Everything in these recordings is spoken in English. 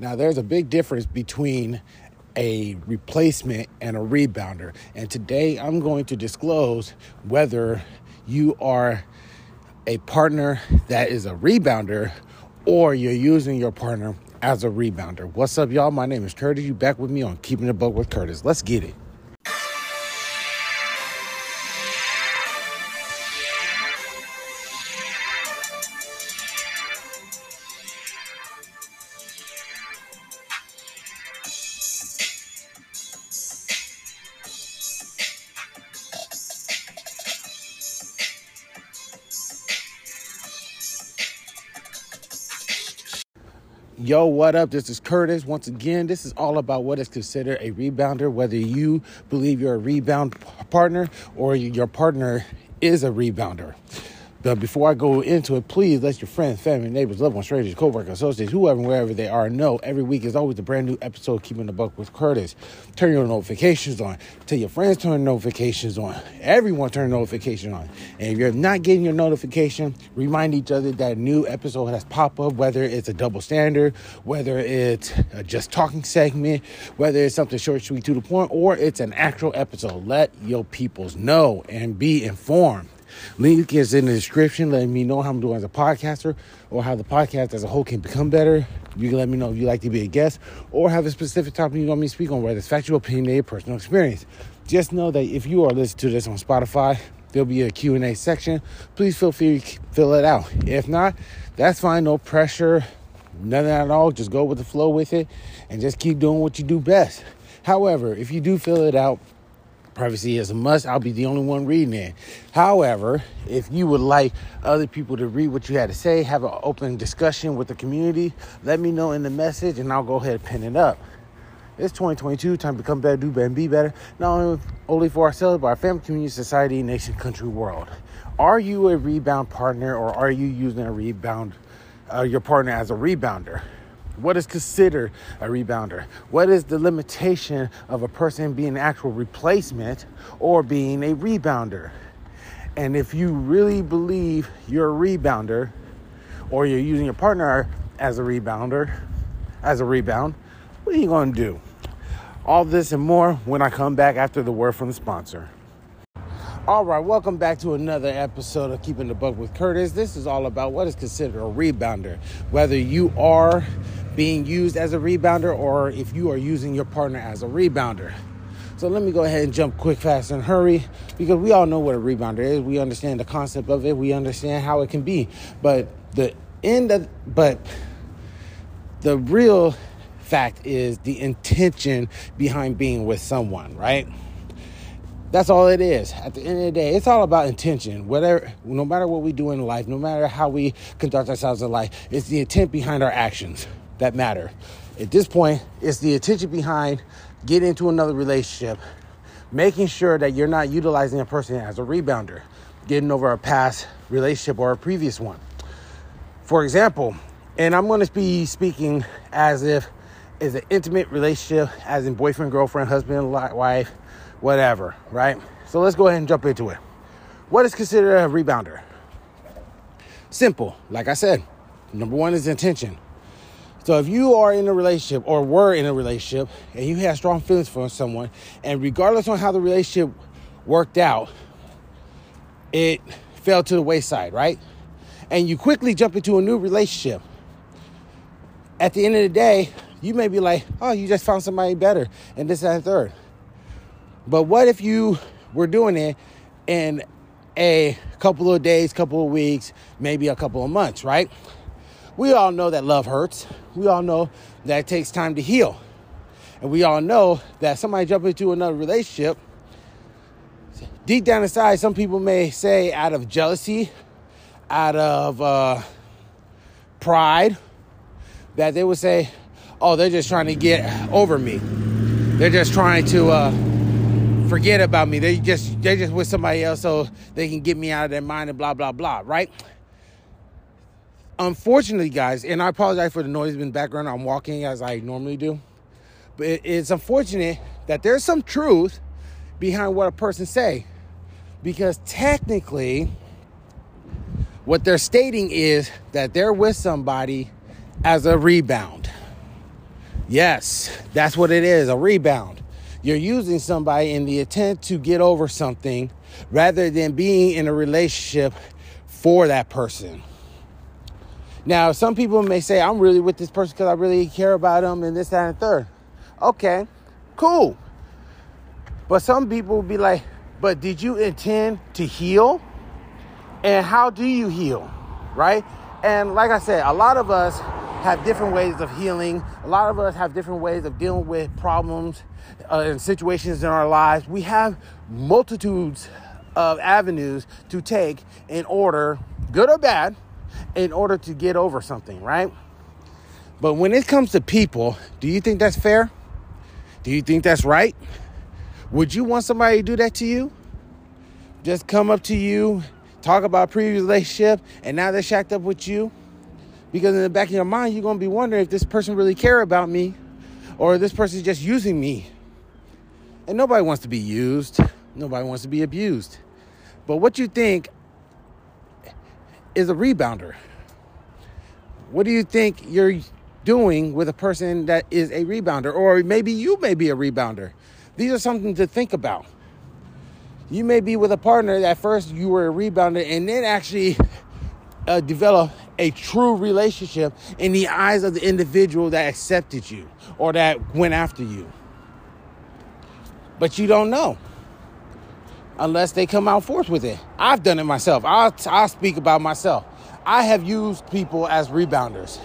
Now, there's a big difference between a replacement and a rebounder. And today I'm going to disclose whether you are a partner that is a rebounder or you're using your partner as a rebounder. What's up, y'all? My name is Curtis. You back with me on Keeping the Buck with Curtis. Let's get it. Yo, what up? This is Curtis. Once again, this is all about what is considered a rebounder, whether you believe you're a rebound partner or your partner is a rebounder. But before I go into it, please let your friends, family, neighbors, loved ones, strangers, co-workers, associates, whoever, wherever they are, know every week is always a brand new episode Keeping the Buck with Curtis. Turn your notifications on. Tell your friends turn notifications on. Everyone turn notifications on. And if you're not getting your notification, remind each other that a new episode has popped up, whether it's a double standard, whether it's a just talking segment, whether it's something short, sweet, to the point, or it's an actual episode. Let your peoples know and be informed. Link is in the description, letting me know how I'm doing as a podcaster or how the podcast as a whole can become better. You can let me know if you'd like to be a guest or have a specific topic you want me to speak on, whether it's factual, opinion, opinionated, personal experience. Just know that if you are listening to this on Spotify, there'll be a Q&A section. Please feel free to fill it out. If not, that's fine. No pressure, nothing at all. Just go with the flow with it and just keep doing what you do best. However, if you do fill it out, privacy is a must. I'll be the only one reading it. However, if you would like other people to read what you had to say, have an open discussion with the community, let me know in the message and I'll go ahead and pin it up. It's 2022, time to become better, do better, and be better. Not only for ourselves, but our family, community, society, nation, country, world. Are you a rebound partner or are you using a rebound, uh, your partner as a rebounder? What is considered a rebounder? What is the limitation of a person being an actual replacement or being a rebounder? And if you really believe you're a rebounder or you're using your partner as a rebounder, as a rebound, what are you going to do? All this and more when I come back after the word from the sponsor. All right, welcome back to another episode of Keeping the Buck with Curtis. This is all about what is considered a rebounder. Whether you are being used as a rebounder or if you are using your partner as a rebounder. So let me go ahead and jump quick, fast, and hurry because we all know what a rebounder is. We understand the concept of it. We understand how it can be. But the end of but the real fact is the intention behind being with someone, right? That's all it is. At the end of the day, it's all about intention. Whatever, no matter what we do in life, no matter how we conduct ourselves in life, it's the intent behind our actions that matter. At this point, it's the attention behind getting into another relationship, making sure that you're not utilizing a person as a rebounder, getting over a past relationship or a previous one. For example, and I'm going to be speaking as if it's an intimate relationship, as in boyfriend, girlfriend, husband, wife, whatever, right? So let's go ahead and jump into it. What is considered a rebounder? Simple, like I said. Number one is intention. So if you are in a relationship or were in a relationship and you had strong feelings for someone, and regardless on how the relationship worked out, it fell to the wayside, right? And you quickly jump into a new relationship. At the end of the day, you may be like, oh, you just found somebody better, and this, and third. But what if you were doing it in a couple of days, couple of weeks, maybe a couple of months, right? We all know that love hurts. We all know that it takes time to heal. And we all know that somebody jumping into another relationship, deep down inside, some people may say out of jealousy, out of uh, pride, that they would say, oh, they're just trying to get over me. They're just trying to uh, forget about me. They just they're just with somebody else so they can get me out of their mind and blah blah blah, right? Unfortunately, guys, and I apologize for the noise in the background. I'm walking as I normally do. But it's unfortunate that there's some truth behind what a person say. Because technically, what they're stating is that they're with somebody as a rebound. Yes, that's what it is a rebound. You're using somebody in the intent to get over something rather than being in a relationship for that person. Now, some people may say, I'm really with this person because I really care about them and this, that, and third. Okay, cool. But some people will be like, but did you intend to heal? And how do you heal? Right? And like I said, a lot of us have different ways of healing. A lot of us have different ways of dealing with problems uh, and situations in our lives. We have multitudes of avenues to take in order, good or bad, in order to get over something, right? But when it comes to people, do you think that's fair? Do you think that's right? Would you want somebody to do that to you? Just come up to you, talk about previous relationship, and now they're shacked up with you? Because in the back of your mind, you're gonna be wondering if this person really care about me or this person is just using me. And nobody wants to be used. Nobody wants to be abused. But what you think is a rebounder? What do you think you're doing with a person that is a rebounder? Or maybe you may be a rebounder. These are something to think about. You may be with a partner that first you were a rebounder and then actually uh, develop a true relationship in the eyes of the individual that accepted you or that went after you. But you don't know unless they come out forth with it. I've done it myself. I'll, I'll speak about myself. I have used people as rebounders.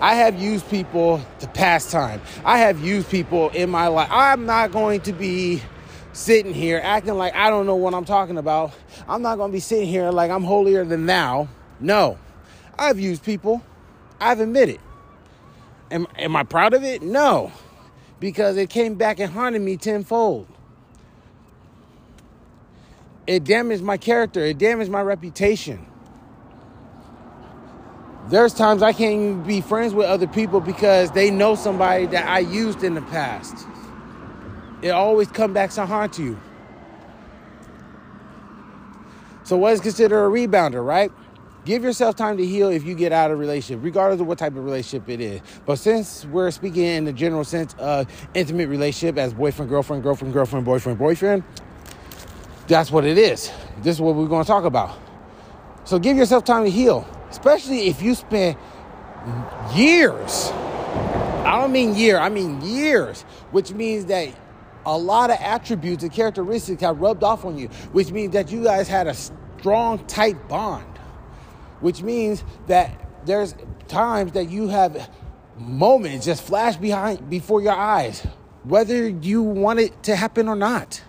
I have used people to pass time. I have used people in my life. I'm not going to be sitting here acting like I don't know what I'm talking about. I'm not going to be sitting here like I'm holier than thou. No. I've used people. I've admitted. Am, am I proud of it? No. Because it came back and haunted me tenfold. It damaged my character. It damaged my reputation. There's times I can't even be friends with other people because they know somebody that I used in the past. It always come back to haunt you. So what is considered a rebounder, right? Give yourself time to heal if you get out of relationship, regardless of what type of relationship it is. But since we're speaking in the general sense of intimate relationship as boyfriend, girlfriend, girlfriend, girlfriend, boyfriend, boyfriend, that's what it is. This is what we're going to talk about. So give yourself time to heal, especially if you spend years. I don't mean year, I mean years, which means that a lot of attributes and characteristics have rubbed off on you, which means that you guys had a strong, tight bond, which means that there's times that you have moments just flash behind before your eyes, whether you want it to happen or not.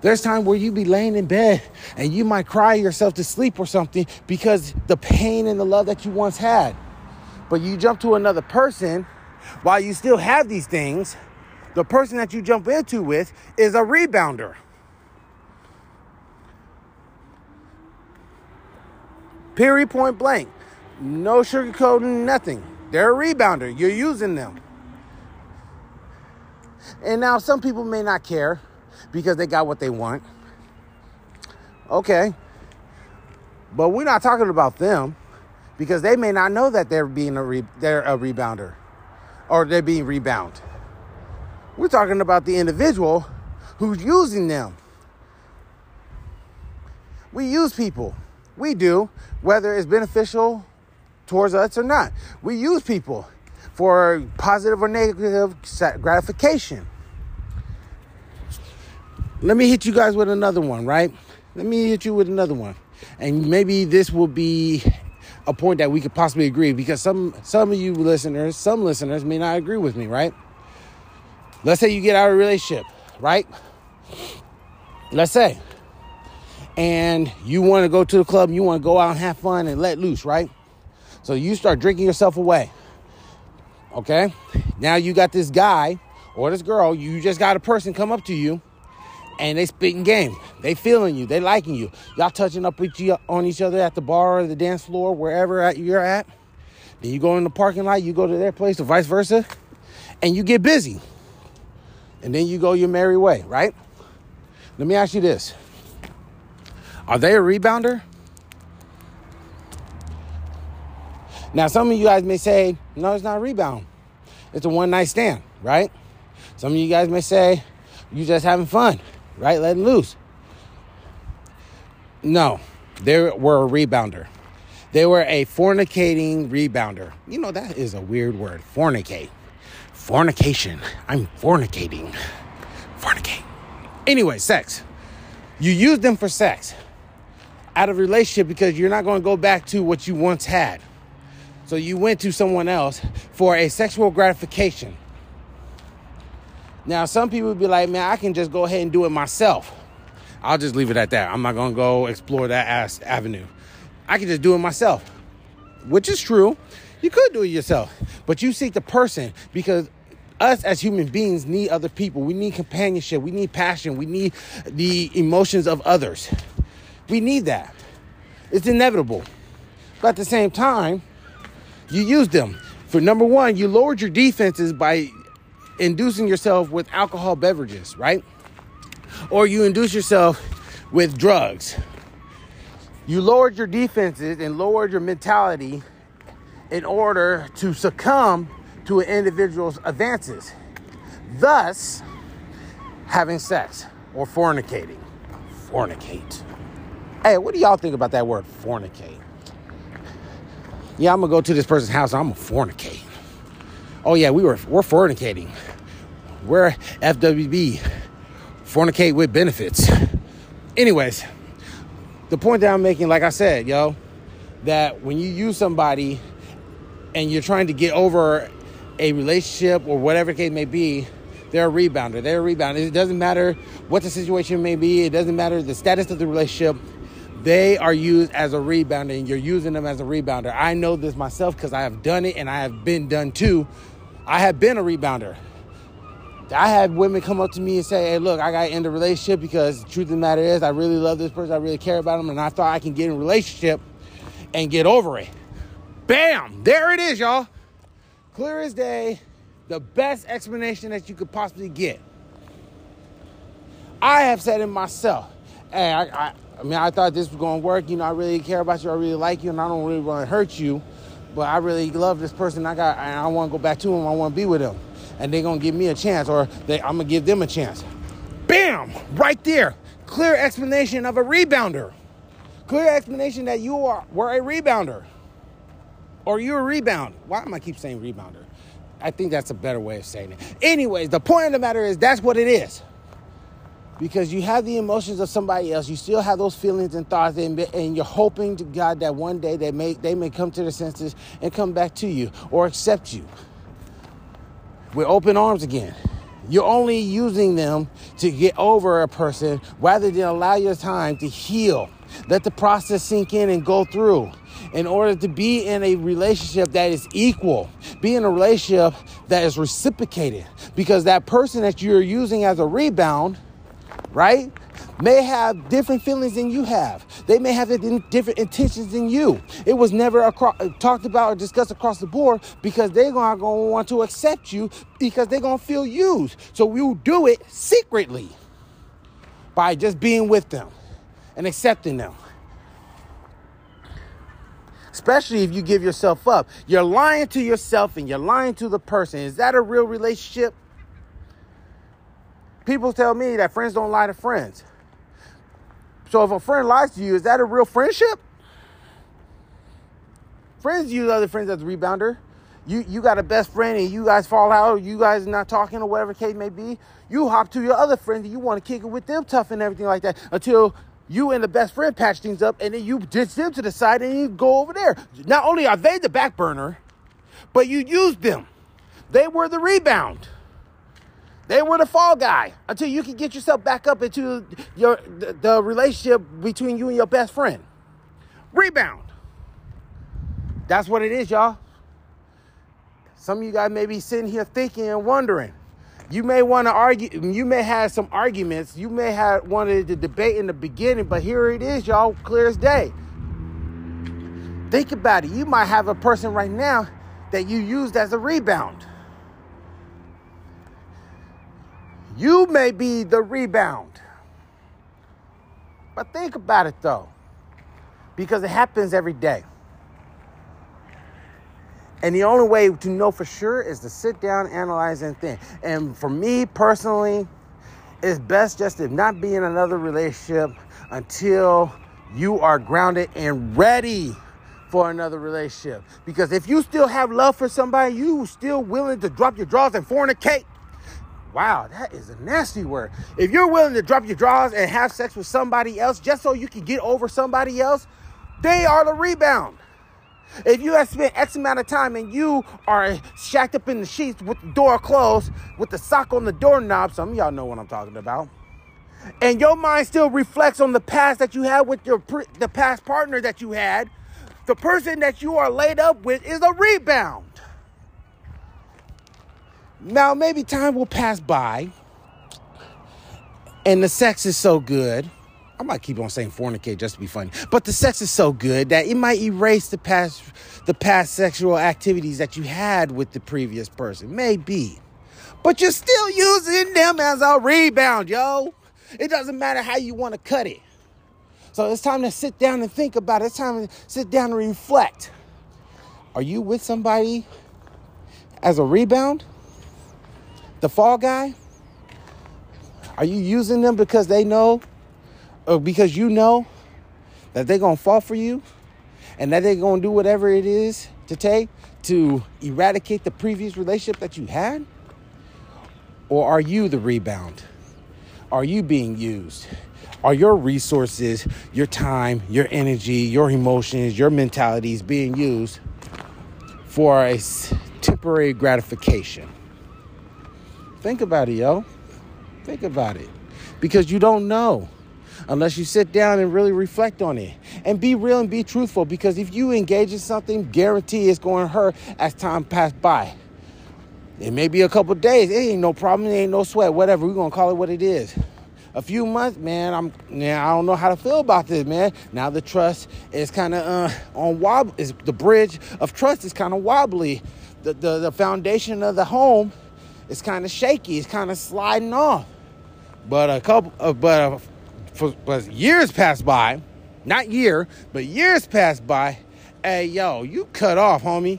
There's time where you be laying in bed and you might cry yourself to sleep or something because the pain and the love that you once had. But you jump to another person while you still have these things, the person that you jump into with is a rebounder. Period, point blank. No sugarcoating, nothing. They're a rebounder. You're using them. And now some people may not care because they got what they want. Okay. But we're not talking about them because they may not know that they're being a re- they're a rebounder or they're being rebound. We're talking about the individual who's using them. We use people. We do, whether it's beneficial towards us or not. We use people for positive or negative gratification. Let me hit you guys with another one, right? Let me hit you with another one. And maybe this will be a point that we could possibly agree because some some of you listeners, some listeners may not agree with me, right? Let's say you get out of a relationship, right? Let's say. And you want to go to the club, you want to go out and have fun and let loose, right? So you start drinking yourself away. Okay? Now you got this guy or this girl, you just got a person come up to you and they spitting game. They feeling you. They liking you. Y'all touching up with you on each other at the bar or the dance floor, wherever you're at. Then you go in the parking lot, you go to their place, or vice versa, and you get busy. And then you go your merry way, right? Let me ask you this. Are they a rebounder? Now, some of you guys may say, no, it's not a rebound. It's a one night stand, right? Some of you guys may say you just having fun, right? Letting loose. No, they were a rebounder. They were a fornicating rebounder. You know, that is a weird word. Fornicate. Fornication. I'm fornicating. Fornicate. Anyway, sex. You use them for sex out of relationship because you're not going to go back to what you once had. So you went to someone else for a sexual gratification. Now, some people would be like, man, I can just go ahead and do it myself. I'll just leave it at that. I'm not going to go explore that ass avenue. I can just do it myself, which is true. You could do it yourself, but you seek the person because us as human beings need other people. We need companionship. We need passion. We need the emotions of others. We need that. It's inevitable. But at the same time, you use them. For number one, you lowered your defenses by inducing yourself with alcohol beverages, right? Or you induce yourself with drugs. You lowered your defenses and lowered your mentality in order to succumb to an individual's advances, thus having sex or fornicating. Fornicate. Hey, what do y'all think about that word fornicate? Yeah, I'm gonna go to this person's house. I'm gonna fornicate. Oh yeah, we were we're fornicating. We're FWB, fornicate with benefits. Anyways, the point that I'm making, like I said, yo, that when you use somebody and you're trying to get over a relationship or whatever the case may be, they're a rebounder. They're a rebounder. It doesn't matter what the situation may be. It doesn't matter the status of the relationship. They are used as a rebounder, and you're using them as a rebounder. I know this myself because I have done it, and I have been done too. I have been a rebounder. I had women come up to me and say, "Hey, look, I got to end a relationship because the truth of the matter is, I really love this person, I really care about them, and I thought I can get in a relationship and get over it." Bam! There it is, y'all. Clear as day, the best explanation that you could possibly get. I have said it myself. Hey, I, I, I mean, I thought this was going to work. You know, I really care about you. I really like you, and I don't really want to hurt you. But I really love this person. I got, and I want to go back to him. I want to be with him and they're gonna give me a chance, or they, I'm gonna give them a chance. Bam! Right there. Clear explanation of a rebounder. Clear explanation that you are were a rebounder. Or you're a rebound. Why am I keep saying rebounder? I think that's a better way of saying it. Anyways, the point of the matter is that's what it is. Because you have the emotions of somebody else, you still have those feelings and thoughts, and, and you're hoping to God that one day they may they may come to their senses and come back to you or accept you with open arms again. You're only using them to get over a person rather than allow your time to heal. Let the process sink in and go through in order to be in a relationship that is equal, be in a relationship that is reciprocated. Because that person that you're using as a rebound, right, may have different feelings than you have. They may have different intentions than you. It was never across, talked about or discussed across the board because they're going to want to accept you because they're going to feel used. So we'll do it secretly by just being with them and accepting them. Especially if you give yourself up. You're lying to yourself and you're lying to the person. Is that a real relationship? People tell me that friends don't lie to friends. So if a friend lies to you, is that a real friendship? Friends use other friends as a rebounder. You you got a best friend and you guys fall out, or you guys not talking or whatever case may be. You hop to your other friends and you want to kick it with them tough and everything like that until you and the best friend patch things up and then you ditch them to the side and you go over there. Not only are they the back burner, but you used them. They were the rebound. They were the fall guy until you can get yourself back up into your the, the relationship between you and your best friend. Rebound. That's what it is, y'all. Some of you guys may be sitting here thinking and wondering. You may want to argue, you may have some arguments, you may have wanted to debate in the beginning, but here it is, y'all, clear as day. Think about it. You might have a person right now that you used as a rebound. You may be the rebound. But think about it though, because it happens every day. And the only way to know for sure is to sit down, analyze, and think. And for me personally, it's best just to not be in another relationship until you are grounded and ready for another relationship. Because if you still have love for somebody, you still willing to drop your drawers and fornicate. Wow, that is a nasty word. If you're willing to drop your drawers and have sex with somebody else just so you can get over somebody else, they are the rebound. If you have spent X amount of time and you are shacked up in the sheets with the door closed, with the sock on the doorknob, some of y'all know what I'm talking about. And your mind still reflects on the past that you had with your the past partner that you had. The person that you are laid up with is a rebound. Now, maybe time will pass by and the sex is so good I might keep on saying fornicate just to be funny. But the sex is so good that it might erase the past the past sexual activities that you had with the previous person. Maybe. But you're still using them as a rebound, yo. It doesn't matter how you want to cut it. So it's time to sit down and think about it. It's time to sit down and reflect. Are you with somebody as a rebound? The fall guy? Are you using them because they know or because you know that they're going to fall for you and that they're going to do whatever it is to take to eradicate the previous relationship that you had? Or are you the rebound? Are you being used? Are your resources, your time, your energy, your emotions, your mentalities being used for a temporary gratification? Think about it, yo. Think about it. Because you don't know unless you sit down and really reflect on it and be real and be truthful because if you engage in something guarantee it's going to hurt as time passes by it may be a couple days it ain't no problem it ain't no sweat whatever we're going to call it what it is a few months, man, I'm now I don't know how to feel about this, man. Now the trust is kind of uh, on wobble. Is the bridge of trust is kind of wobbly. The, the the foundation of the home is kind of shaky. It's kind of sliding off. But a couple, uh, but a for, for years passed by, not year, but years passed by. Hey, yo, you cut off, homie.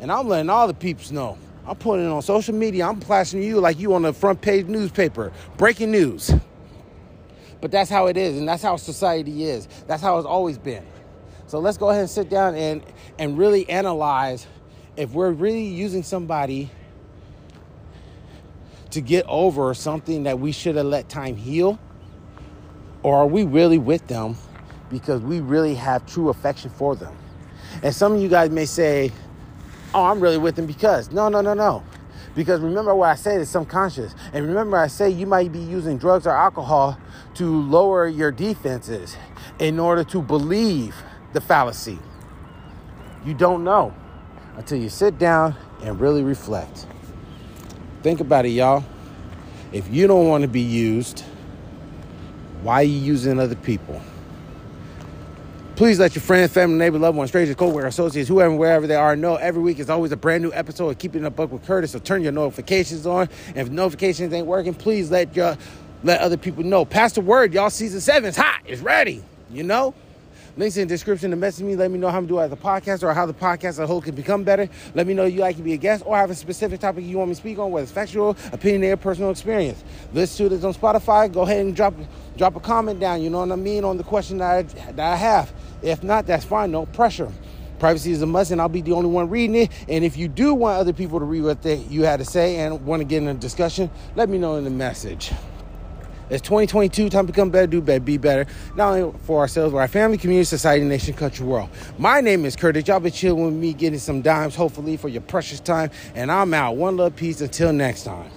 And I'm letting all the peeps know. I'm putting it on social media. I'm plastering you like you on the front page newspaper. Breaking news. But that's how it is, and that's how society is. That's how it's always been. So let's go ahead and sit down and, and really analyze if we're really using somebody to get over something that we should have let time heal or are we really with them because we really have true affection for them? And some of you guys may say, Oh, I'm really with them because. No, no, no, no. Because remember what I said is subconscious. And remember, I say you might be using drugs or alcohol to lower your defenses in order to believe the fallacy. You don't know until you sit down and really reflect. Think about it, y'all. If you don't want to be used, why are you using other people? Please let your friends, family, neighbor, loved ones, strangers, co-workers, associates, whoever, wherever they are, know every week is always a brand new episode of Keeping Up with Curtis. So turn your notifications on. And if notifications ain't working, please let your let other people know. Pass the word, y'all. Season seven is hot. It's ready. You know. Links in the description to message me. Let me know how I'm doing as a podcast or how the podcast as a whole can become better. Let me know you like to be a guest or have a specific topic you want me to speak on, whether it's factual, opinionated, or personal experience. Listen to this on Spotify. Go ahead and drop drop a comment down. You know what I mean on the question that I, that I have. If not, that's fine. No pressure. Privacy is a must, and I'll be the only one reading it. And if you do want other people to read what they, you had to say and want to get in a discussion, let me know in the message. It's 2022, time to become better, do better, be better, not only for ourselves, but our family, community, society, nation, country, world. My name is Curtis. Y'all been chilling with me, getting some dimes, hopefully, for your precious time. And I'm out. One love, peace. Until next time.